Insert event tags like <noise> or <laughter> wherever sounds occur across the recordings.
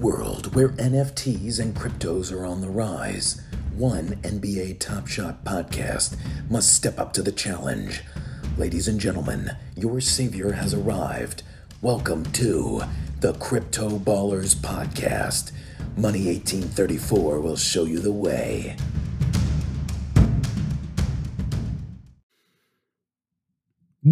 world where NFTs and cryptos are on the rise, one NBA Top Shot podcast must step up to the challenge. Ladies and gentlemen, your savior has arrived. Welcome to the Crypto Ballers Podcast. Money 1834 will show you the way.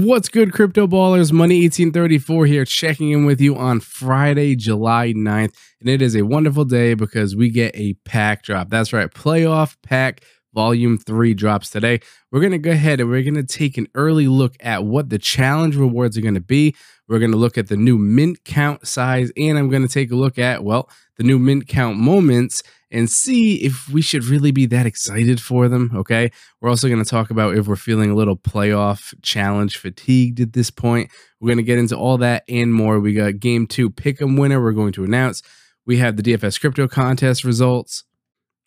What's good, crypto ballers? Money 1834 here, checking in with you on Friday, July 9th. And it is a wonderful day because we get a pack drop. That's right, playoff pack volume 3 drops today. We're going to go ahead and we're going to take an early look at what the challenge rewards are going to be. We're going to look at the new mint count size, and I'm going to take a look at, well, the new mint count moments and see if we should really be that excited for them. Okay. We're also going to talk about if we're feeling a little playoff challenge fatigued at this point. We're going to get into all that and more. We got game two pick 'em winner. We're going to announce. We have the DFS crypto contest results.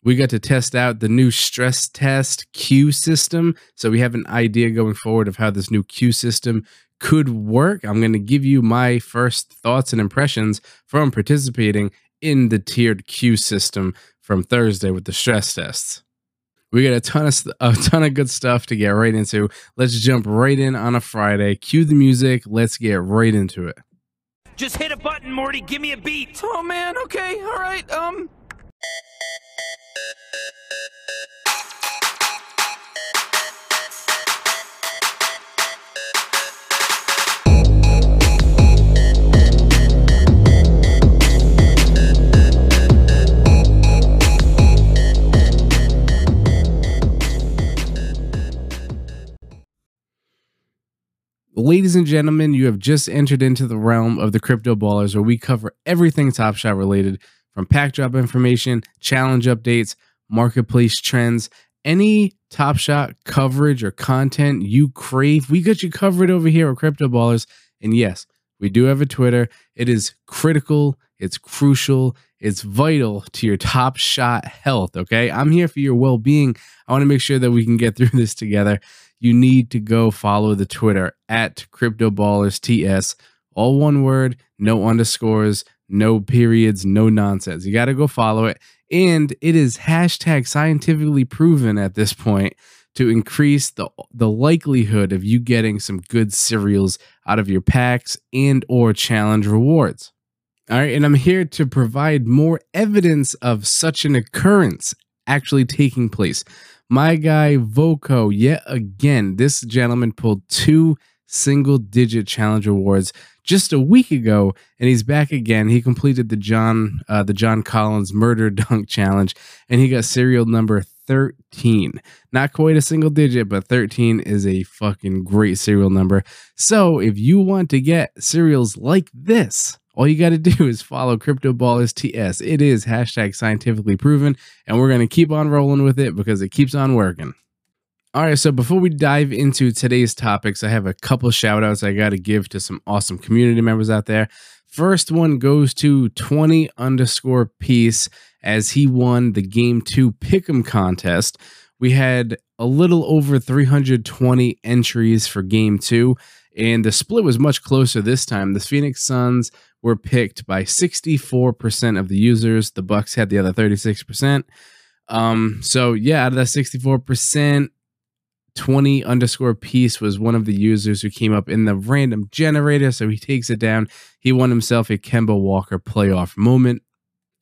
We got to test out the new stress test queue system. So we have an idea going forward of how this new queue system could work. I'm going to give you my first thoughts and impressions from participating in the tiered queue system from Thursday with the stress tests. We got a ton of a ton of good stuff to get right into. Let's jump right in on a Friday. Cue the music. Let's get right into it. Just hit a button, Morty. Give me a beat. Oh man, okay, all right. Um Ladies and gentlemen, you have just entered into the realm of the crypto ballers where we cover everything Top Shot related from pack drop information, challenge updates, marketplace trends, any Top Shot coverage or content you crave. We got you covered over here at Crypto Ballers. And yes, we do have a Twitter. It is critical, it's crucial, it's vital to your Top Shot health. Okay. I'm here for your well being. I want to make sure that we can get through <laughs> this together you need to go follow the Twitter at CryptoBallersTS. All one word, no underscores, no periods, no nonsense. You got to go follow it. And it is hashtag scientifically proven at this point to increase the the likelihood of you getting some good serials out of your packs and or challenge rewards. All right, and I'm here to provide more evidence of such an occurrence actually taking place. My guy Voco, yet again, this gentleman pulled two single digit challenge awards just a week ago and he's back again. He completed the john uh, the john collins murder <laughs> dunk challenge and he got serial number 13 not quite a single digit but 13 is a fucking great serial number. So if you want to get serials like this all you got to <laughs> do is follow Crypto Ballers TS. It is hashtag scientifically proven, and we're going to keep on rolling with it because it keeps on working. All right, so before we dive into today's topics, I have a couple shout outs I got to give to some awesome community members out there. First one goes to 20 underscore piece as he won the game two pick'em contest. We had a little over 320 entries for game two, and the split was much closer this time. The Phoenix Suns were picked by 64% of the users. The Bucks had the other 36%. Um, so yeah, out of that 64%, 20 underscore piece was one of the users who came up in the random generator. So he takes it down. He won himself a Kemba Walker playoff moment,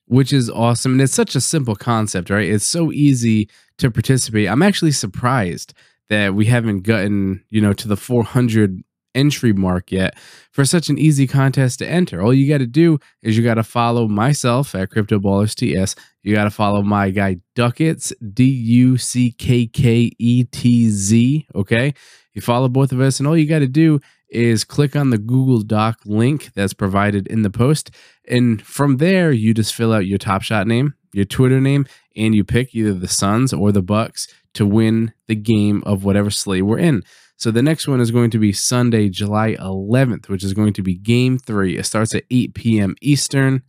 which is awesome. And it's such a simple concept, right? It's so easy to participate. I'm actually surprised that we haven't gotten, you know, to the 400 entry mark yet for such an easy contest to enter. All you got to do is you got to follow myself at Crypto Ballers TS. You got to follow my guy Duckets D U C K K E T Z. Okay. You follow both of us, and all you got to do is click on the Google Doc link that's provided in the post. And from there, you just fill out your Top Shot name, your Twitter name, and you pick either the Suns or the Bucks to win the game of whatever slate we're in. So the next one is going to be Sunday, July 11th, which is going to be game three. It starts at 8 p.m. Eastern.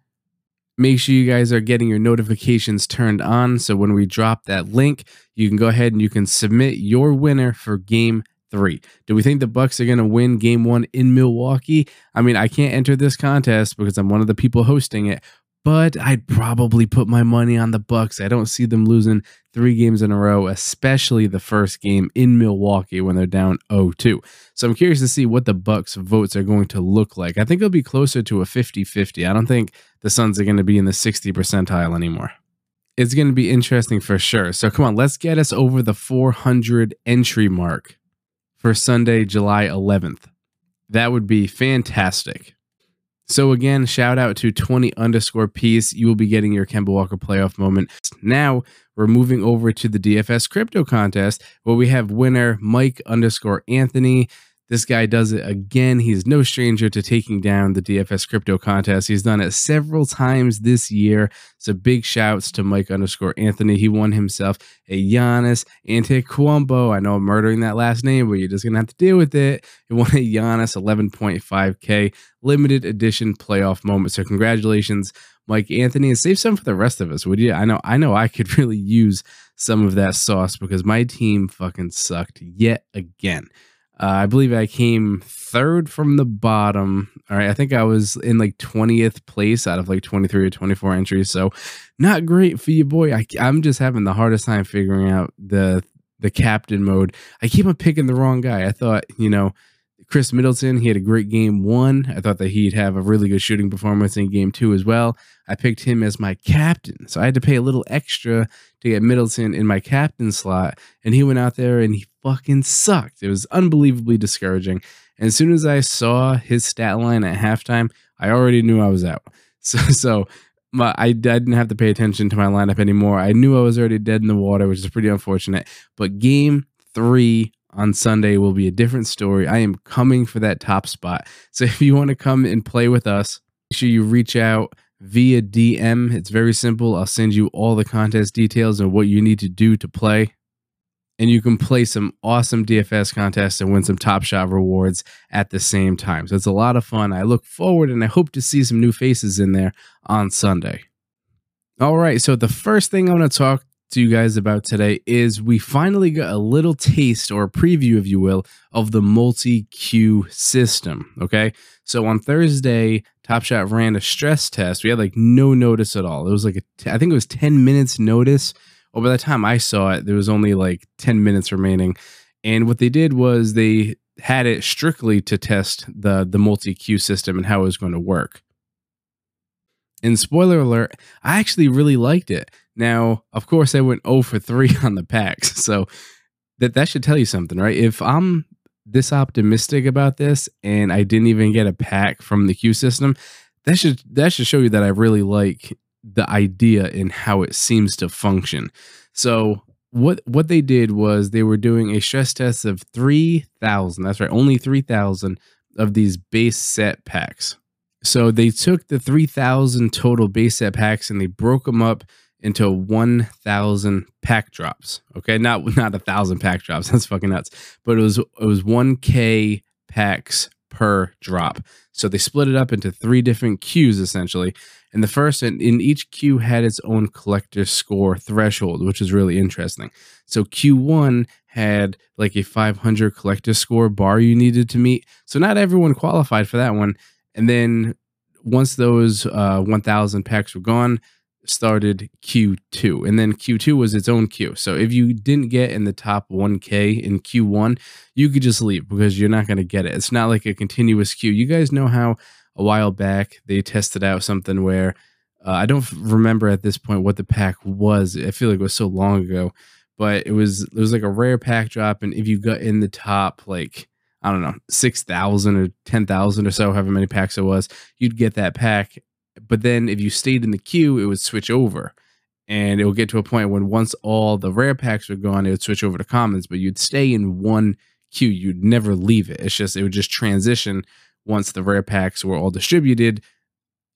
Make sure you guys are getting your notifications turned on. So when we drop that link, you can go ahead and you can submit your winner for game three. Do we think the Bucks are going to win game one in Milwaukee? I mean, I can't enter this contest because I'm one of the people hosting it, but I'd probably put my money on the Bucks. I don't see them losing three games in a row, especially the first game in Milwaukee when they're down 0-2. So I'm curious to see what the Bucks votes are going to look like. I think it'll be closer to a 50-50. I don't think the Suns are going to be in the 60 percentile anymore. It's going to be interesting for sure. So come on, let's get us over the 400 entry mark for Sunday, July 11th. That would be fantastic. So again, shout out to 20 underscore piece. You will be getting your Kemba Walker playoff moment. Now we're moving over to the DFS crypto contest where we have winner Mike underscore Anthony. This guy does it again. He's no stranger to taking down the DFS crypto contest. He's done it several times this year. So big shouts to Mike underscore Anthony. He won himself a Giannis Antetokounmpo. I know I'm murdering that last name, but you're just gonna have to deal with it. He won a Giannis 11.5k limited edition playoff moment. So congratulations, Mike Anthony, and save some for the rest of us, would you? I know, I know, I could <laughs> really use some of that sauce because my team fucking sucked yet again. Uh, I believe I came third from the bottom. All right. I think I was in like 20th place out of like 23 or 24 entries. So not great for you, boy. I, I'm just having the hardest time figuring out the the captain mode. I keep on picking the wrong guy. I thought, you know, Khris Middleton, he had a great game one. I thought that he'd have a really good shooting performance in game two as well. I picked him as my captain. So I had to pay a little extra to get Middleton in my captain slot. And he went out there and he fucking sucked. It was unbelievably discouraging. And as soon as I saw his stat line at halftime, I already knew I was out. <laughs> So, so my, I didn't have to pay attention to my lineup anymore. I knew I was already dead in the water, which is pretty unfortunate. But game three on Sunday will be a different story. I am coming for that top spot. So if you want to come and play with us, make sure you reach out via DM. It's very simple. I'll send you all the contest details and what you need to do to play. And you can play some awesome DFS contests and win some Top Shot rewards at the same time. So it's a lot of fun. I look forward and I hope to see some new faces in there on Sunday. All right, so the first thing I'm going to talk to you guys about today is we finally got a little taste or preview, if you will, of the multi Q system. Okay. So on Thursday, Top Shot ran a stress test. We had like no notice at all. It was like, a, I think it was 10 minutes notice well, by the time I saw it, there was only like 10 minutes remaining. And what they did was they had it strictly to test the the multi Q system and how it was going to work. And spoiler alert, I actually really liked it. Now, of course, I went 0 for 3 <laughs> on the packs. So that that should tell you something, right? If I'm this optimistic about this and I didn't even get a pack from the Q system, that should that should show you that I really like the idea and how it seems to function. So what what they did was they were doing a stress test of 3000 that's right only 3000 of these base set packs so they took the 3000 total base set packs and they broke them up into 1000 pack drops okay not <laughs> not a thousand pack drops <laughs> that's fucking nuts but it was it was 1k packs per drop so they split it up into three different queues essentially and the first, in, in each queue had its own collector score threshold, which is really interesting. So Q1 had like a 500 collector score bar you needed to meet. So not everyone qualified for that one. And then once those uh, 1,000 packs were gone, started Q2. And then Q2 was its own queue. So if you didn't get in the top 1K in Q1, you could just leave because you're not going to get it. It's not like a continuous queue. You guys know how a while back they tested out something where uh, I don't remember at this point what the pack was. I feel like it was so long ago, but it was it was like a rare pack drop, and if you got in the top like I don't know six thousand or ten thousand or so, however many packs it was, you'd get that pack. But then if you stayed in the queue, it would switch over, and it would get to a point when once all the rare packs were gone, it would switch over to commons. But you'd stay in one queue, you'd never leave it. It's just it would just transition once the rare packs were all distributed,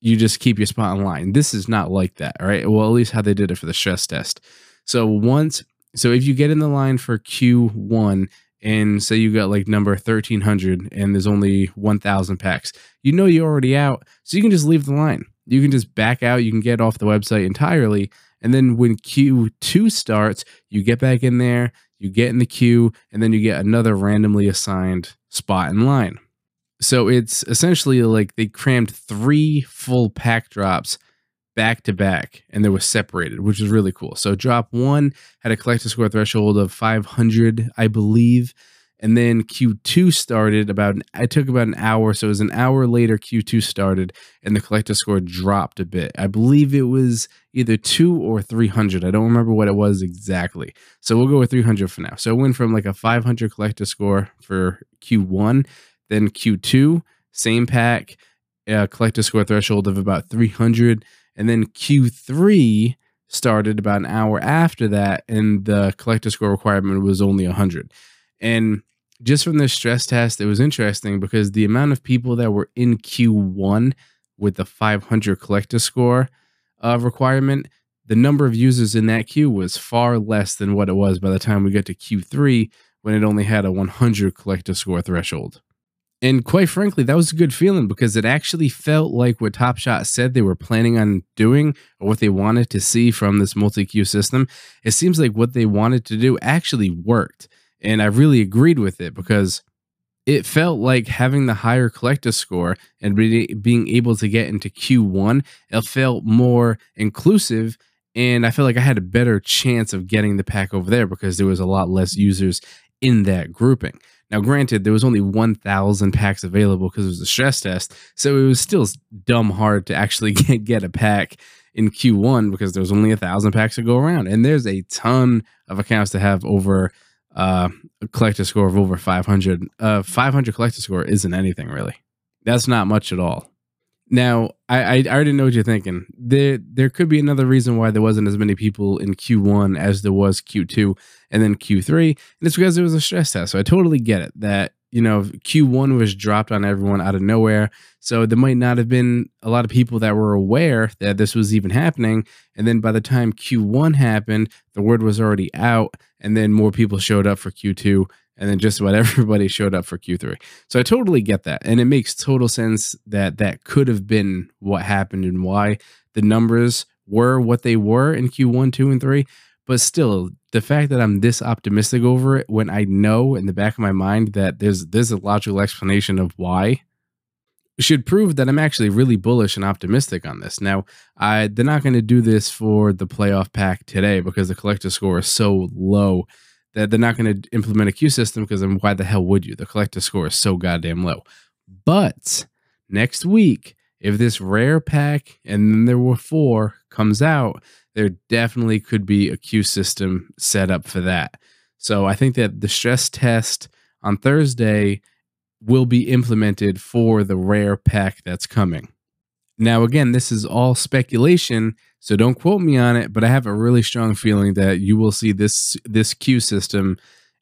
you just keep your spot in line. This is not like that, all right? Well, at least how they did it for the stress test. So once, so if you get in the line for Q1 and say you got like number 1300 and there's only 1000 packs, you know you're already out. So you can just leave the line. You can just back out. You can get off the website entirely. And then when Q2 starts, you get back in there, you get in the queue, and then you get another randomly assigned spot in line. So it's essentially like they crammed three full pack drops back to back and they were separated, which was really cool. So drop one had a collector score threshold of 500, I believe. And then Q2 started about, it took about an hour. So it was an hour later, Q2 started and the collector score dropped a bit. I believe it was either two or 300. I don't remember what it was exactly. So we'll go with 300 for now. So it went from like a 500 collector score for Q1, then Q2, same pack, uh, collector score threshold of about 300. And then Q3 started about an hour after that, and the collector score requirement was only 100. And just from this stress test, it was interesting because the amount of people that were in Q1 with the 500 collector score uh, requirement, the number of users in that queue was far less than what it was by the time we got to Q3 when it only had a 100 collector score threshold. And quite frankly, that was a good feeling because it actually felt like what Top Shot said they were planning on doing or what they wanted to see from this multi queue system. It seems like what they wanted to do actually worked. And I really agreed with it because it felt like having the higher collector score and be, being able to get into Q1, it felt more inclusive. And I felt like I had a better chance of getting the pack over there because there was a lot less users in that grouping. Now, granted, there was only 1,000 packs available because it was a stress test, so it was still dumb hard to actually <laughs> get, get a pack in Q1 because there was only a thousand packs to go around, and there's a ton of accounts to have over uh, a collector score of over 500. Uh, 500 collector score isn't anything really. That's not much at all. Now, I, I already know what you're thinking. There there could be another reason why there wasn't as many people in Q1 as there was Q2 and then Q3, and it's because it was a stress test. So I totally get it that you know Q1 was dropped on everyone out of nowhere, so there might not have been a lot of people that were aware that this was even happening. And then by the time Q1 happened, the word was already out, and then more people showed up for Q2 and then just about <laughs> everybody showed up for Q3. So I totally get that. And it makes total sense that that could have been what happened and why the numbers were what they were in Q1, 2, and 3. But still, the fact that I'm this optimistic over it when I know in the back of my mind that there's there's a logical explanation of why should prove that I'm actually really bullish and optimistic on this. Now, I they're not going to do this for the playoff pack today because the collector score is so low that they're not going to implement a queue system because then why the hell would you? The collector score is so goddamn low. But next week, if this rare pack and then there were four comes out, there definitely could be a queue system set up for that. So I think that the stress test on Thursday will be implemented for the rare pack that's coming. Now, again, this is all speculation, so don't quote me on it, but I have a really strong feeling that you will see this this queue system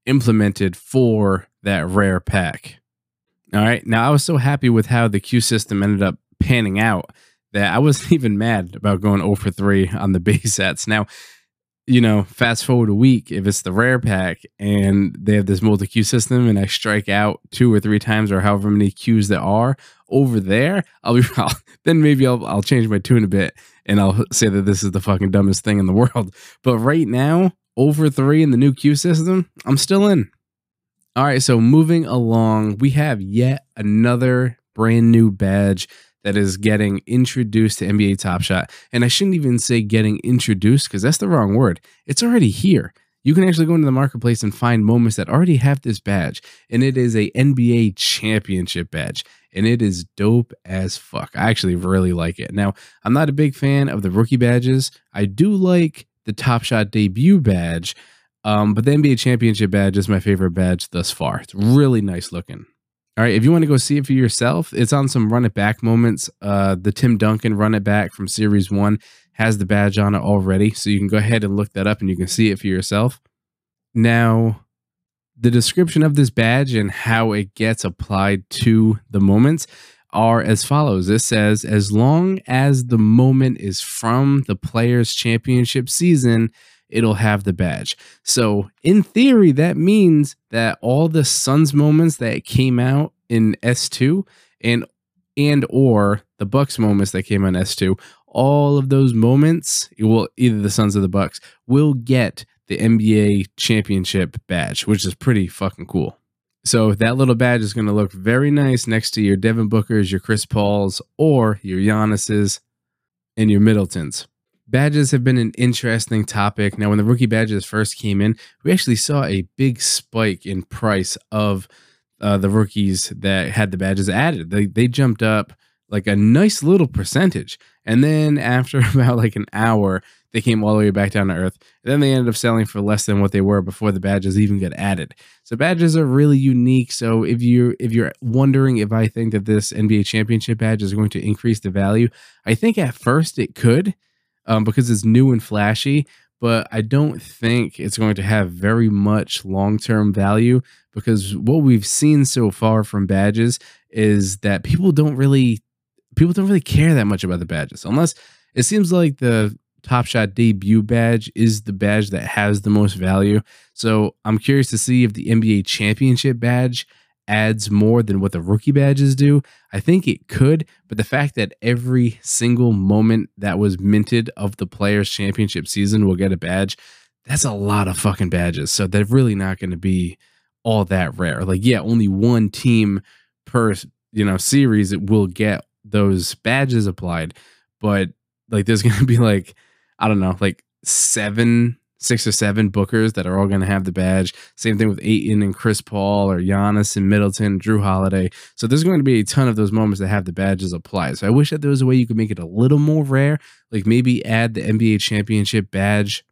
implemented for that rare pack. All right. Now, I was so happy with how the queue system ended up panning out that I wasn't <laughs> even mad about going 0 for 3 on the <laughs> base sets. Now, you know, fast forward a week, if it's the rare pack and they have this multi queue system and I strike out two or three times or however many queues there are over there, I'll be, <laughs> I'll, then maybe I'll, I'll change my tune a bit and I'll say that this is the fucking dumbest thing in the <laughs> world. But right now, over three in the new queue system, I'm still in. All right, so moving along, we have yet another brand new badge that is getting introduced to NBA Top Shot. And I shouldn't even say getting introduced because that's the wrong word. It's already here. You can actually go into the marketplace and find moments that already have this badge. And it is a NBA championship badge. And it is dope as fuck. I actually really like it. Now, I'm not a big fan of the rookie badges. I do like the Top Shot debut badge. Um, but the NBA championship badge is my favorite badge thus far. It's really nice looking. All right, if you want to go see it for yourself, it's on some run it back moments. Uh, the Tim Duncan run it back from Series 1 has the badge on it already. So you can go ahead and look that up and you can see it for yourself. Now, the description of this badge and how it gets applied to the moments are as follows. It says, as long as the moment is from the player's championship season, it'll have the badge. So, in theory, that means that all the Suns moments that came out in S2 and and or the Bucks moments that came on S2, all of those moments, will either the Suns or the Bucks will get the NBA championship badge, which is pretty fucking cool. So that little badge is going to look very nice next to your Devin Booker's, your Chris Paul's, or your Giannis's. and your Middletons. Badges have been an interesting topic. Now, when the rookie badges first came in, we actually saw a big spike in price of uh, the rookies that had the badges added. They, they jumped up like a nice little percentage. And then after <laughs> about like an hour, they came all the way back down to earth. And then they ended up selling for less than what they were before the badges even got added. So badges are really unique. So if you if you're wondering if I think that this NBA championship badge is going to increase the value, I think at first it could, um, because it's new and flashy. But I don't think it's going to have very much long term value because what we've seen so far from badges is that people don't really people don't really care that much about the badges unless it seems like the Top Shot debut badge is the badge that has the most value. So I'm curious to see if the NBA championship badge adds more than what the rookie badges do. I think it could, but the fact that every single moment that was minted of the players championship season will get a badge, that's a lot of fucking badges. So they're really not going to be all that rare. Like yeah, only one team per, you know, series it will get those badges applied, but like there's <laughs> going to be like I don't know, like seven, six or seven bookers that are all going to have the badge. Same thing with Ayton and Chris Paul or Giannis and Middleton, Jrue Holiday. So there's going to be a ton of those moments that have the badges applied. So I wish that there was a way you could make it a little more rare, like maybe add the NBA championship badge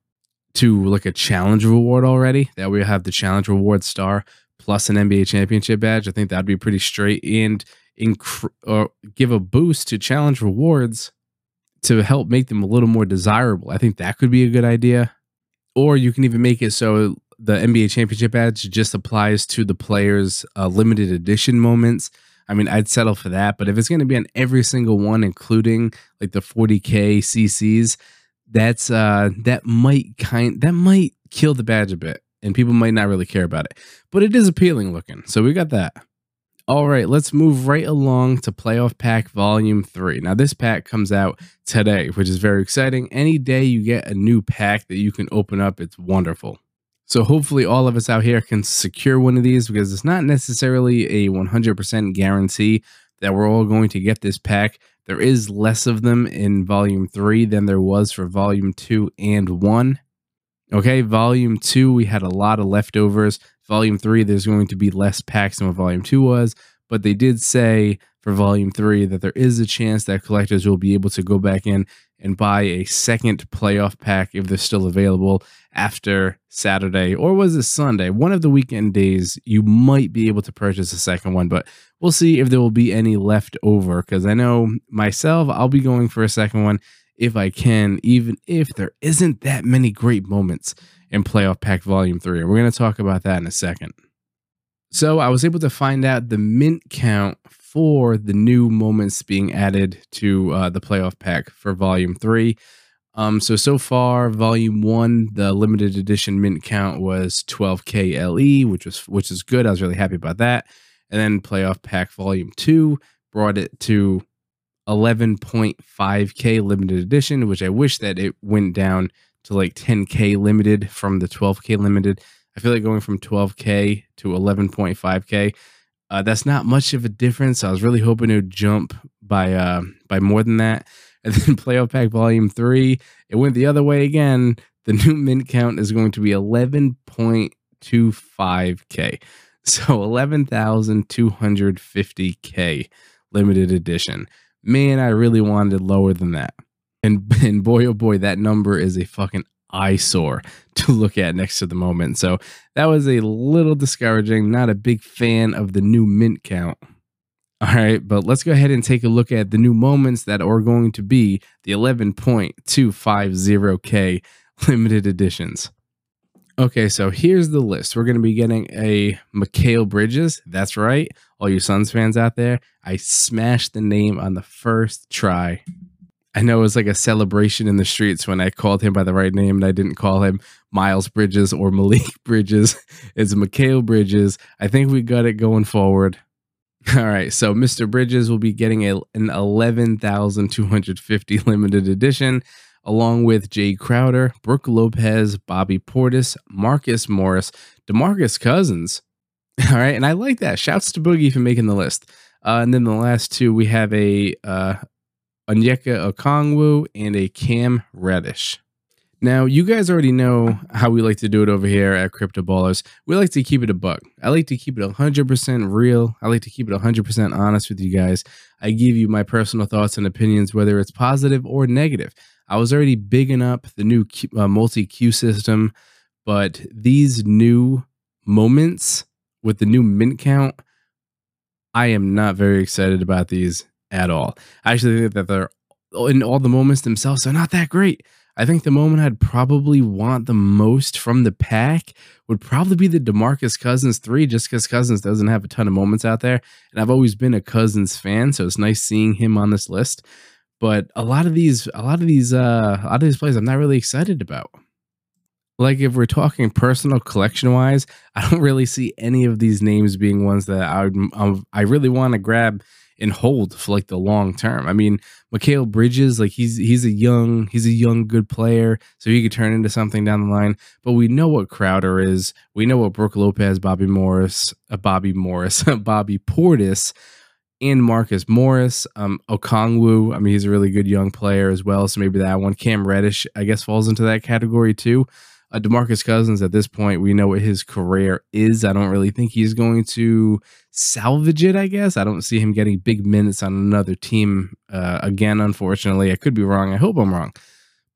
to like a challenge reward already. That we have the challenge reward star plus an NBA championship badge. I think that'd be pretty straight and or give a boost to challenge rewards to help make them a little more desirable. I think that could be a good idea. Or you can even make it so the NBA championship badge just applies to the players' uh, limited edition moments. I mean, I'd settle for that. But if it's going to be on every single one, including like the 40k CCs, that's uh that might kind that might kill the badge a bit, and people might not really care about it. But it is appealing looking, so we got that. All right, let's move right along to Playoff Pack Volume 3. Now, this pack comes out today, which is very exciting. Any day you get a new pack that you can open up, it's wonderful. So, hopefully, all of us out here can secure one of these because it's not necessarily a 100% guarantee that we're all going to get this pack. There is less of them in Volume 3 than there was for Volume 2 and 1. Okay, Volume 2, we had a lot of leftovers. Volume 3, there's going to be less packs than what Volume 2 was, but they did say for Volume 3 that there is a chance that collectors will be able to go back in and buy a second playoff pack if they're still available after Saturday or was it Sunday? One of the weekend days, you might be able to purchase a second one, but we'll see if there will be any left over because I know myself, I'll be going for a second one if I can, even if there isn't that many great moments in Playoff Pack Volume 3. And we're going to talk about that in a second. So I was able to find out the mint count for the new moments being added to uh, the Playoff Pack for Volume 3. Um, so so far, Volume One, the limited edition mint count was 12k LE, which was which is good. I was really happy about that. And then Playoff Pack Volume Two brought it to 11.5k limited edition, which I wish that it went down to like 10k limited from the 12k limited. I feel like going from 12k to 11.5k, uh, that's not much of a difference. I was really hoping it would jump by uh, by more than that. <laughs> And then Playoff Pack Volume Three, it went the other way again. The new mint count is going to be 11.25k, so 11,250k limited edition. Man, I really wanted lower than that. And, <laughs> and boy, oh boy, that number is a fucking eyesore <laughs> to look at next to the moment. So that was a little discouraging. Not a big fan of the new mint count. All right, but let's go ahead and take a look at the new moments that are going to be the 11.250K <laughs> limited editions. Okay, so here's the list. We're going to be getting a Mikal Bridges. That's right. All you Suns fans out there, I smashed the name on the first try. I know it was like a celebration in the streets when I called him by the right name and I didn't call him Miles Bridges or Malik <laughs> Bridges. It's Mikal Bridges. I think we got it going forward. <laughs> All right, so Mr. Bridges will be getting a, an 11,250 limited edition along with Jae Crowder, Brook Lopez, Bobby Portis, Marcus Morris, DeMarcus Cousins. <laughs> All right, and I like that. Shouts to Boogie for making the list. Uh, and then the last two, we have a uh, Onyeka Okongwu, and a Cam Reddish. Now, you guys already know how we like to do it over here at Crypto Ballers. We like to keep it a buck. I like to keep it 100% real. I like to keep it 100% honest with you guys. I give you my personal thoughts and opinions, whether it's positive or negative. I was already bigging up the new uh, multi queue system, but these new moments with the new mint count, I am not very excited about these at all. I actually think that they're in all the moments themselves, they're not that great. I think the moment I'd probably want the most from the pack would probably be the Demarcus Cousins three, just because Cousins doesn't have a ton of moments out there. And I've always been a Cousins fan, so it's nice seeing him on this list. But a lot of these, a lot of these, uh, a lot of these plays, I'm not really excited about. Like if we're talking personal collection wise, I don't really see any of these names being ones that I would, um, I really want to grab and hold for like the long term. I mean, Mikal Bridges, like he's he's a young he's a young good player, so he could turn into something down the line. But we know what Crowder is. We know what Brook Lopez, Bobby Morris, uh, Bobby Morris, <laughs> Bobby Portis, and Marcus Morris, um, Okongwu. I mean, he's a really good young player as well. So maybe that one. Cam Reddish, I guess, falls into that category too. Uh, Demarcus Cousins, at this point, we know what his career is. I don't really think he's going to salvage it, I guess. I don't see him getting big minutes on another team uh, again, unfortunately. I could be wrong. I hope I'm wrong.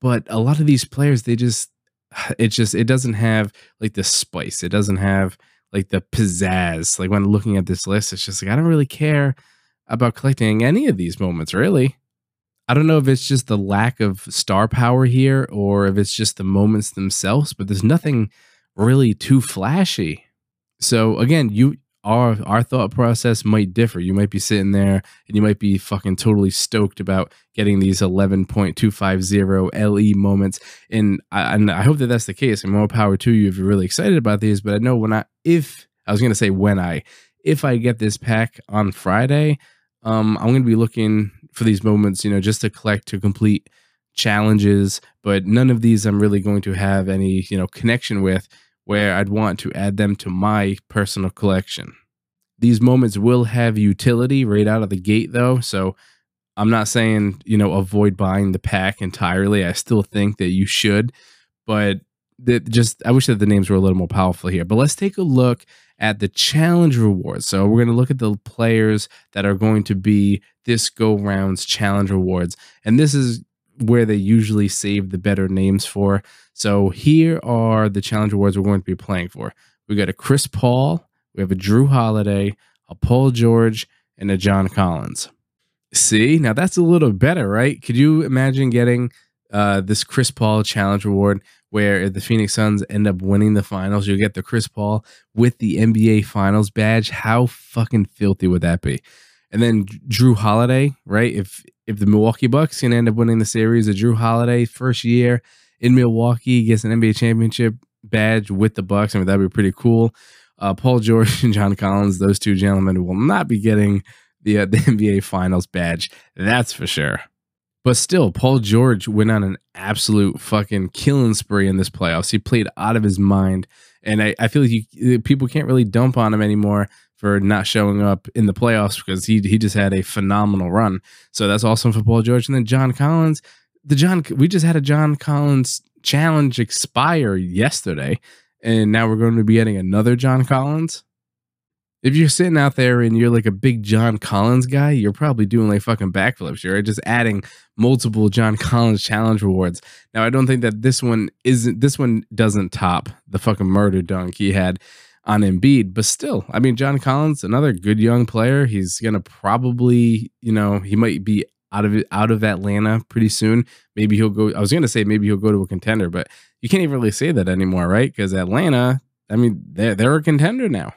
But a lot of these players, they just, <sighs> it just, it doesn't have like the spice. It doesn't have like the pizzazz. Like when looking at this list, it's just like, I don't really care about collecting any of these moments, really. I don't know if it's just the lack of star power here or if it's just the moments themselves, but there's nothing really too flashy. So again, you our our thought process might differ. You might be sitting there and you might be fucking totally stoked about getting these 11.250 LE moments, and I, and I hope that that's the case. And more power to you if you're really excited about these. But I know when I if I was gonna say when I if I get this pack on Friday, um, I'm gonna be looking for these moments, you know, just to collect to complete challenges, but none of these I'm really going to have any, you know, connection with where I'd want to add them to my personal collection. These moments will have utility right out of the gate though, so I'm not saying, you know, avoid buying the pack entirely. I still think that you should, but that just I wish that the names were a little more powerful here. But let's take a look at the challenge rewards. So we're going to look at the players that are going to be this go round's challenge rewards. And this is where they usually save the better names for. So here are the challenge rewards we're going to be playing for. We got a Chris Paul, we have a Jrue Holiday, a Paul George, and a John Collins. See, now that's a little better, right? Could you imagine getting uh, this Chris Paul challenge reward where if the Phoenix Suns end up winning the finals, you'll get the Chris Paul with the NBA Finals badge. How fucking filthy would that be? And then Jrue Holiday, right? If if the Milwaukee Bucks can end up winning the series, a Jrue Holiday first year in Milwaukee gets an NBA championship badge with the Bucks. I mean, that'd be pretty cool. Uh, Paul George <laughs> and John Collins, those two gentlemen, will not be getting the uh, the NBA Finals badge. That's for sure. But still, Paul George went on an absolute fucking killing spree in this playoffs. He played out of his mind, and I, I feel like you, eh, people can't really dump on him anymore for not showing up in the playoffs because he he just had a phenomenal run. So that's awesome for Paul George. And then John Collins, the John we just had a John Collins challenge expire yesterday, and now we're going to be getting another John Collins if you're sitting out there and you're like a big John Collins guy, you're probably doing like fucking backflips. You're just adding multiple John Collins challenge rewards. Now, I don't think that this one isn't. This one doesn't top the fucking murder dunk he had on Embiid, but still, I mean, John Collins, another good young player. He's gonna probably, you know, he might be out of out of Atlanta pretty soon. Maybe he'll go. I was gonna say maybe he'll go to a contender, but you can't even really say that anymore, right? Because Atlanta, I mean, they're they're a contender now.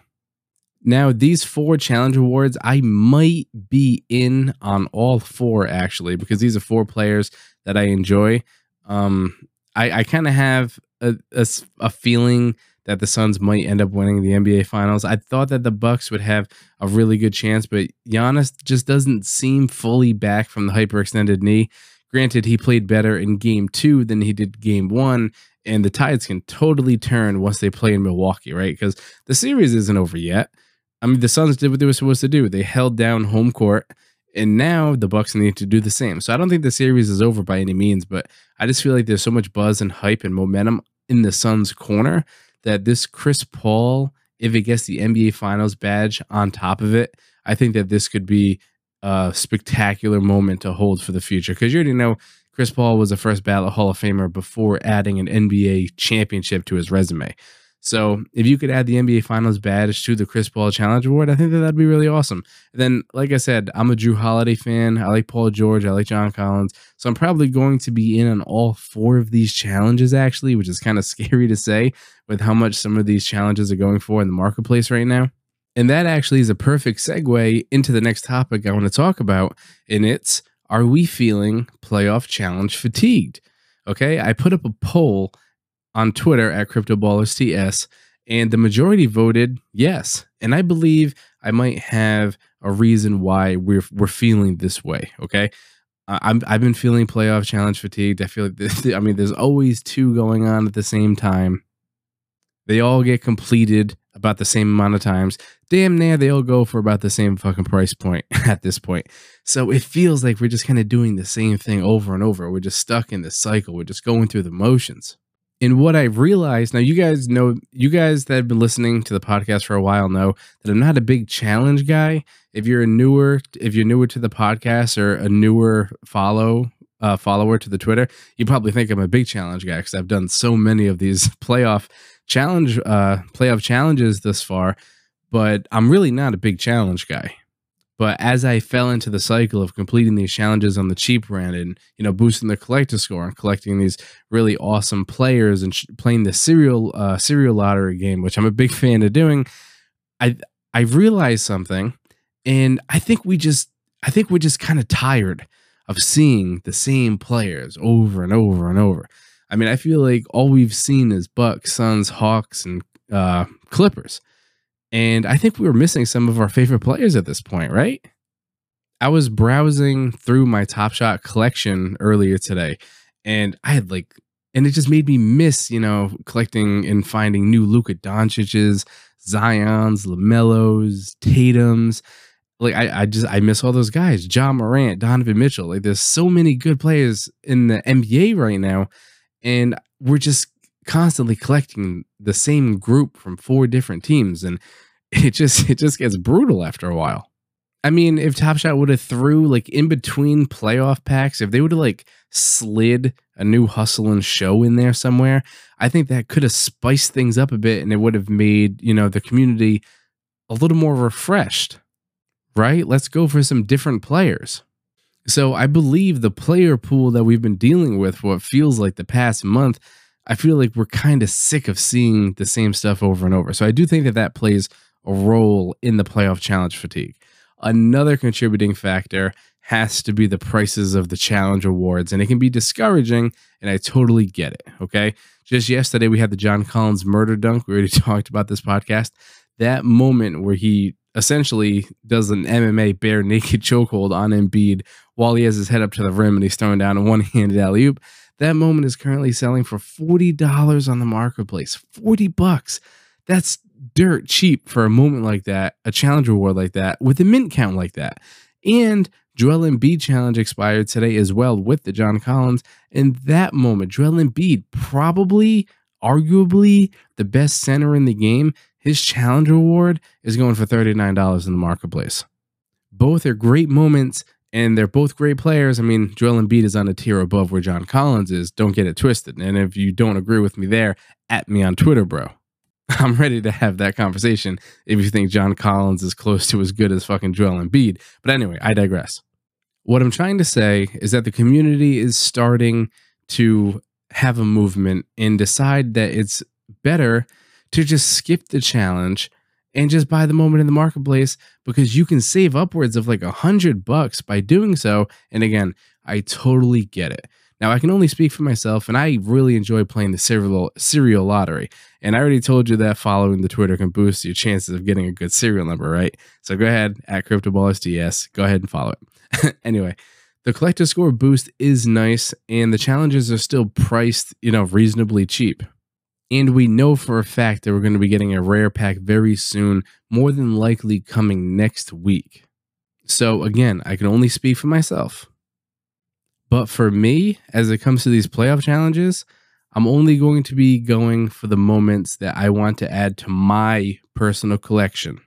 Now, these four challenge awards, I might be in on all four actually, because these are four players that I enjoy. Um, I, I kind of have a, a, a, feeling that the Suns might end up winning the NBA Finals. I thought that the Bucks would have a really good chance, but Giannis just doesn't seem fully back from the hyperextended knee. Granted, he played better in Game Two than he did Game One, and the tides can totally turn once they play in Milwaukee, right? Because the series isn't over yet. I mean, the Suns did what they were supposed to do. They held down home court And now the Bucks need to do the same. So I don't think the series is over by any means, but I just feel like there's so much buzz and hype and momentum in the Suns' corner that this Chris Paul, if it gets the NBA Finals badge on top of it, I think that this could be a spectacular moment to hold for the future. Because you already know Chris Paul was the first ballot Hall of Famer before adding an NBA championship to his resume. So if you could add the NBA Finals badge to the Chris Paul Challenge Award, I think that that'd be really awesome. And then, like I said, I'm a Jrue Holiday fan. I like Paul George. I like John Collins. So I'm probably going to be in on all four of these challenges, actually, which is kind of <laughs> scary to say with how much some of these challenges are going for in the marketplace right now. And that actually is a perfect segue into the next topic I want to talk about. And it's Are we feeling playoff challenge fatigued? Okay. I put up a poll on Twitter at CryptoBallersTS, and the majority voted yes. And I believe I might have a reason why we're we're feeling this way. Okay, I'm I've been feeling playoff challenge fatigued. I feel like this. <laughs> I mean, there's always two going on at the same time. They all get completed about the same amount of times. Damn near they all go for about the same fucking price point <laughs> at this point. So it feels like we're just kind of doing the same thing over and over. We're just stuck in this cycle. We're just going through the motions and what I've realized now, you guys know, you guys that have been listening to the podcast for a while know that I'm not a big challenge guy. If you're a newer, if you're newer to the podcast or a newer follow uh, follower to the Twitter, you probably think I'm a big challenge guy because I've done so many of these <laughs> playoff challenge, uh, playoff challenges this far. But I'm really not a big challenge guy. But as I fell into the cycle of completing these challenges on the cheap run and you know boosting the collector score and collecting these really awesome players and sh- playing the serial uh, serial lottery game, which I'm a big <laughs> fan of doing, I I realized something, and I think we just I think we're just kind of tired of seeing the same players over and over and over. I mean, I feel like all we've seen is Bucks, Suns, Hawks, and uh, Clippers. And I think we were missing some of our favorite players at this point, right? I was browsing through my Top Shot collection earlier today, and I had like, and it just made me miss, you know, collecting and finding new Luka Doncic's, Zion's, Lamelo's, Tatum's. Like I, I just I miss all those guys. John Morant, Donovan Mitchell. Like there's so many good players in the NBA right now, and we're just constantly collecting the same group from four different teams and <laughs> it just it just gets brutal after a while. I mean, if Top Shot would have threw like in between playoff packs, if they would have like slid a new hustle and show in there somewhere, I think that could have spiced things up a bit and it would have made, you know, the community a little more refreshed. Right? Let's go for some different players. So I believe the player pool that we've been dealing with what feels like the past month I feel like we're kind of sick of seeing the same stuff over and over. So I do think that that plays a role in the playoff challenge fatigue. Another contributing factor has to be the prices of the challenge awards, and it can be discouraging, and I totally get it. Okay. Just yesterday, we had the John Collins murder dunk. We already <laughs> talked about this podcast. That moment where he essentially does an MMA bare naked <laughs> chokehold on Embiid while he has his head up to the rim and he's throwing down a one handed alley oop. That moment is currently selling for $40 on the marketplace. 40 bucks. That's dirt cheap for a moment like that, a challenge award like that, with a mint count like that. And Joel Embiid challenge expired today as well with the John Collins. In that moment, Joel Embiid, probably, arguably, the best center in the game, his challenge award is going for $39 in the marketplace. Both are great moments and they're both great players. I mean, Joel Embiid is on a tier above where John Collins is. Don't get it twisted. And if you don't agree with me there, at me on Twitter, bro. <laughs> I'm ready to have that conversation if you think John Collins is close to as good as fucking Joel Embiid. But anyway, I digress. What I'm trying to say is that the community is starting to have a movement and decide that it's better to just skip the challenge and just buy the moment in the marketplace because you can save upwards of like a hundred bucks by doing so. And again, I totally get it. Now I can only speak for myself, and I really enjoy playing the serial lottery. And I already told you that following the Twitter can boost your chances of getting a good serial number, right? So go ahead at CryptoBallersTS, go ahead and follow it. <laughs> anyway, the collector score boost is nice, and the challenges are still priced, you know, reasonably cheap. And we know for a fact that we're going to be getting a rare pack very soon, more than likely coming next week. So again, I can only speak for myself. But for me, as it comes to these playoff challenges, I'm only going to be going for the moments that I want to add to my personal collection.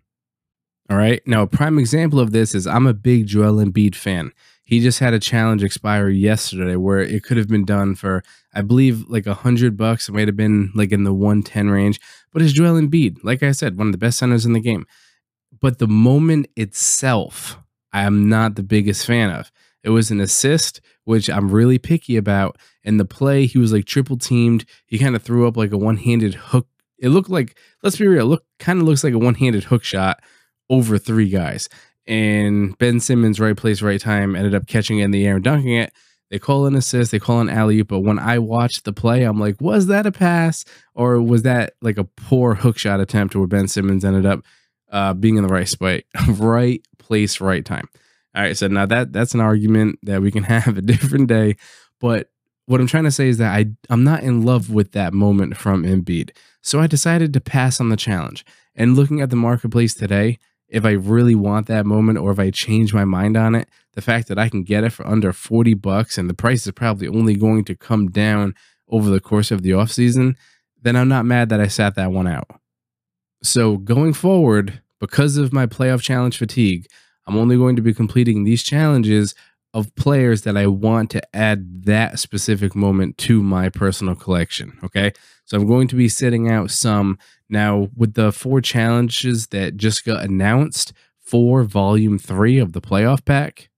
All right. Now, a prime example of this is I'm a big Joel Embiid fan. He just had a challenge expire yesterday where it could have been done for, I believe, like a hundred bucks. It might have been like in the 110 range, but it's Joel Embiid. Like I said, one of the best centers in the game. But the moment itself, I am not the biggest fan of. It was an assist, which I'm really picky about. And the play, he was like triple teamed. He kind of threw up like a one handed hook. It looked like, let's be real, look kind of looks like a one handed hook shot over three guys. And Ben Simmons, right place, right time, ended up catching it in the air and dunking it. They call an assist, they call an alley but when I watched the play, I'm like, was that a pass or was that like a poor hook shot attempt where Ben Simmons ended up uh, being in the right spot, <laughs> right place, right time? All right, so now that that's an argument that we can <laughs> have a different day, but what I'm trying to say is that I I'm not in love with that moment from Embiid. So I decided to pass on the challenge. And looking at the marketplace today, if I really want that moment or if I change my mind on it, the fact that I can get it for under 40 bucks and the price is probably only going to come down over the course of the off season, then I'm not mad that I sat that one out. So going forward, because of my playoff challenge fatigue, I'm only going to be completing these challenges of players that I want to add that specific moment to my personal collection. Okay. So I'm going to be setting out some now with the four challenges that just got announced for volume three of the playoff pack.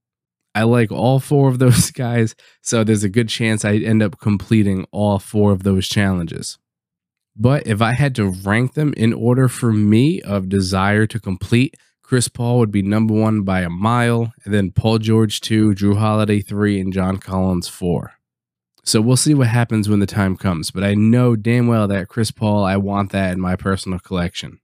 I like all four of <laughs> those guys. So there's a good chance I end up completing all four of those challenges. But if I had to rank them in order for me of desire to complete, Chris Paul would be number one by a mile, and then Paul George two, Jrue Holiday three, and John Collins four. So we'll see what happens when the time comes, but I know damn well that Chris Paul, I want that in my personal collection.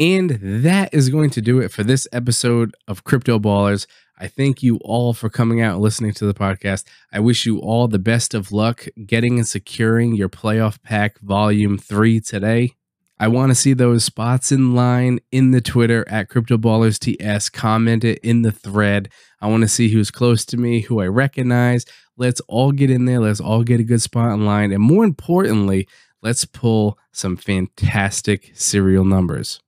And that is going to do it for this episode of Crypto Ballers. I thank you all for coming out and listening to the podcast. I wish you all the best of luck getting and securing your playoff pack volume three today. I want to see those spots in line in the Twitter at CryptoBallersTS. Comment it in the thread. I want to see who's close to me, who I recognize. Let's all get in there. Let's all get a good spot in line. And more importantly, let's pull some fantastic serial numbers.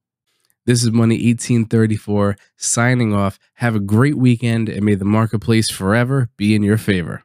This is Money 1834 signing off. Have a great weekend and may the marketplace forever be in your favor.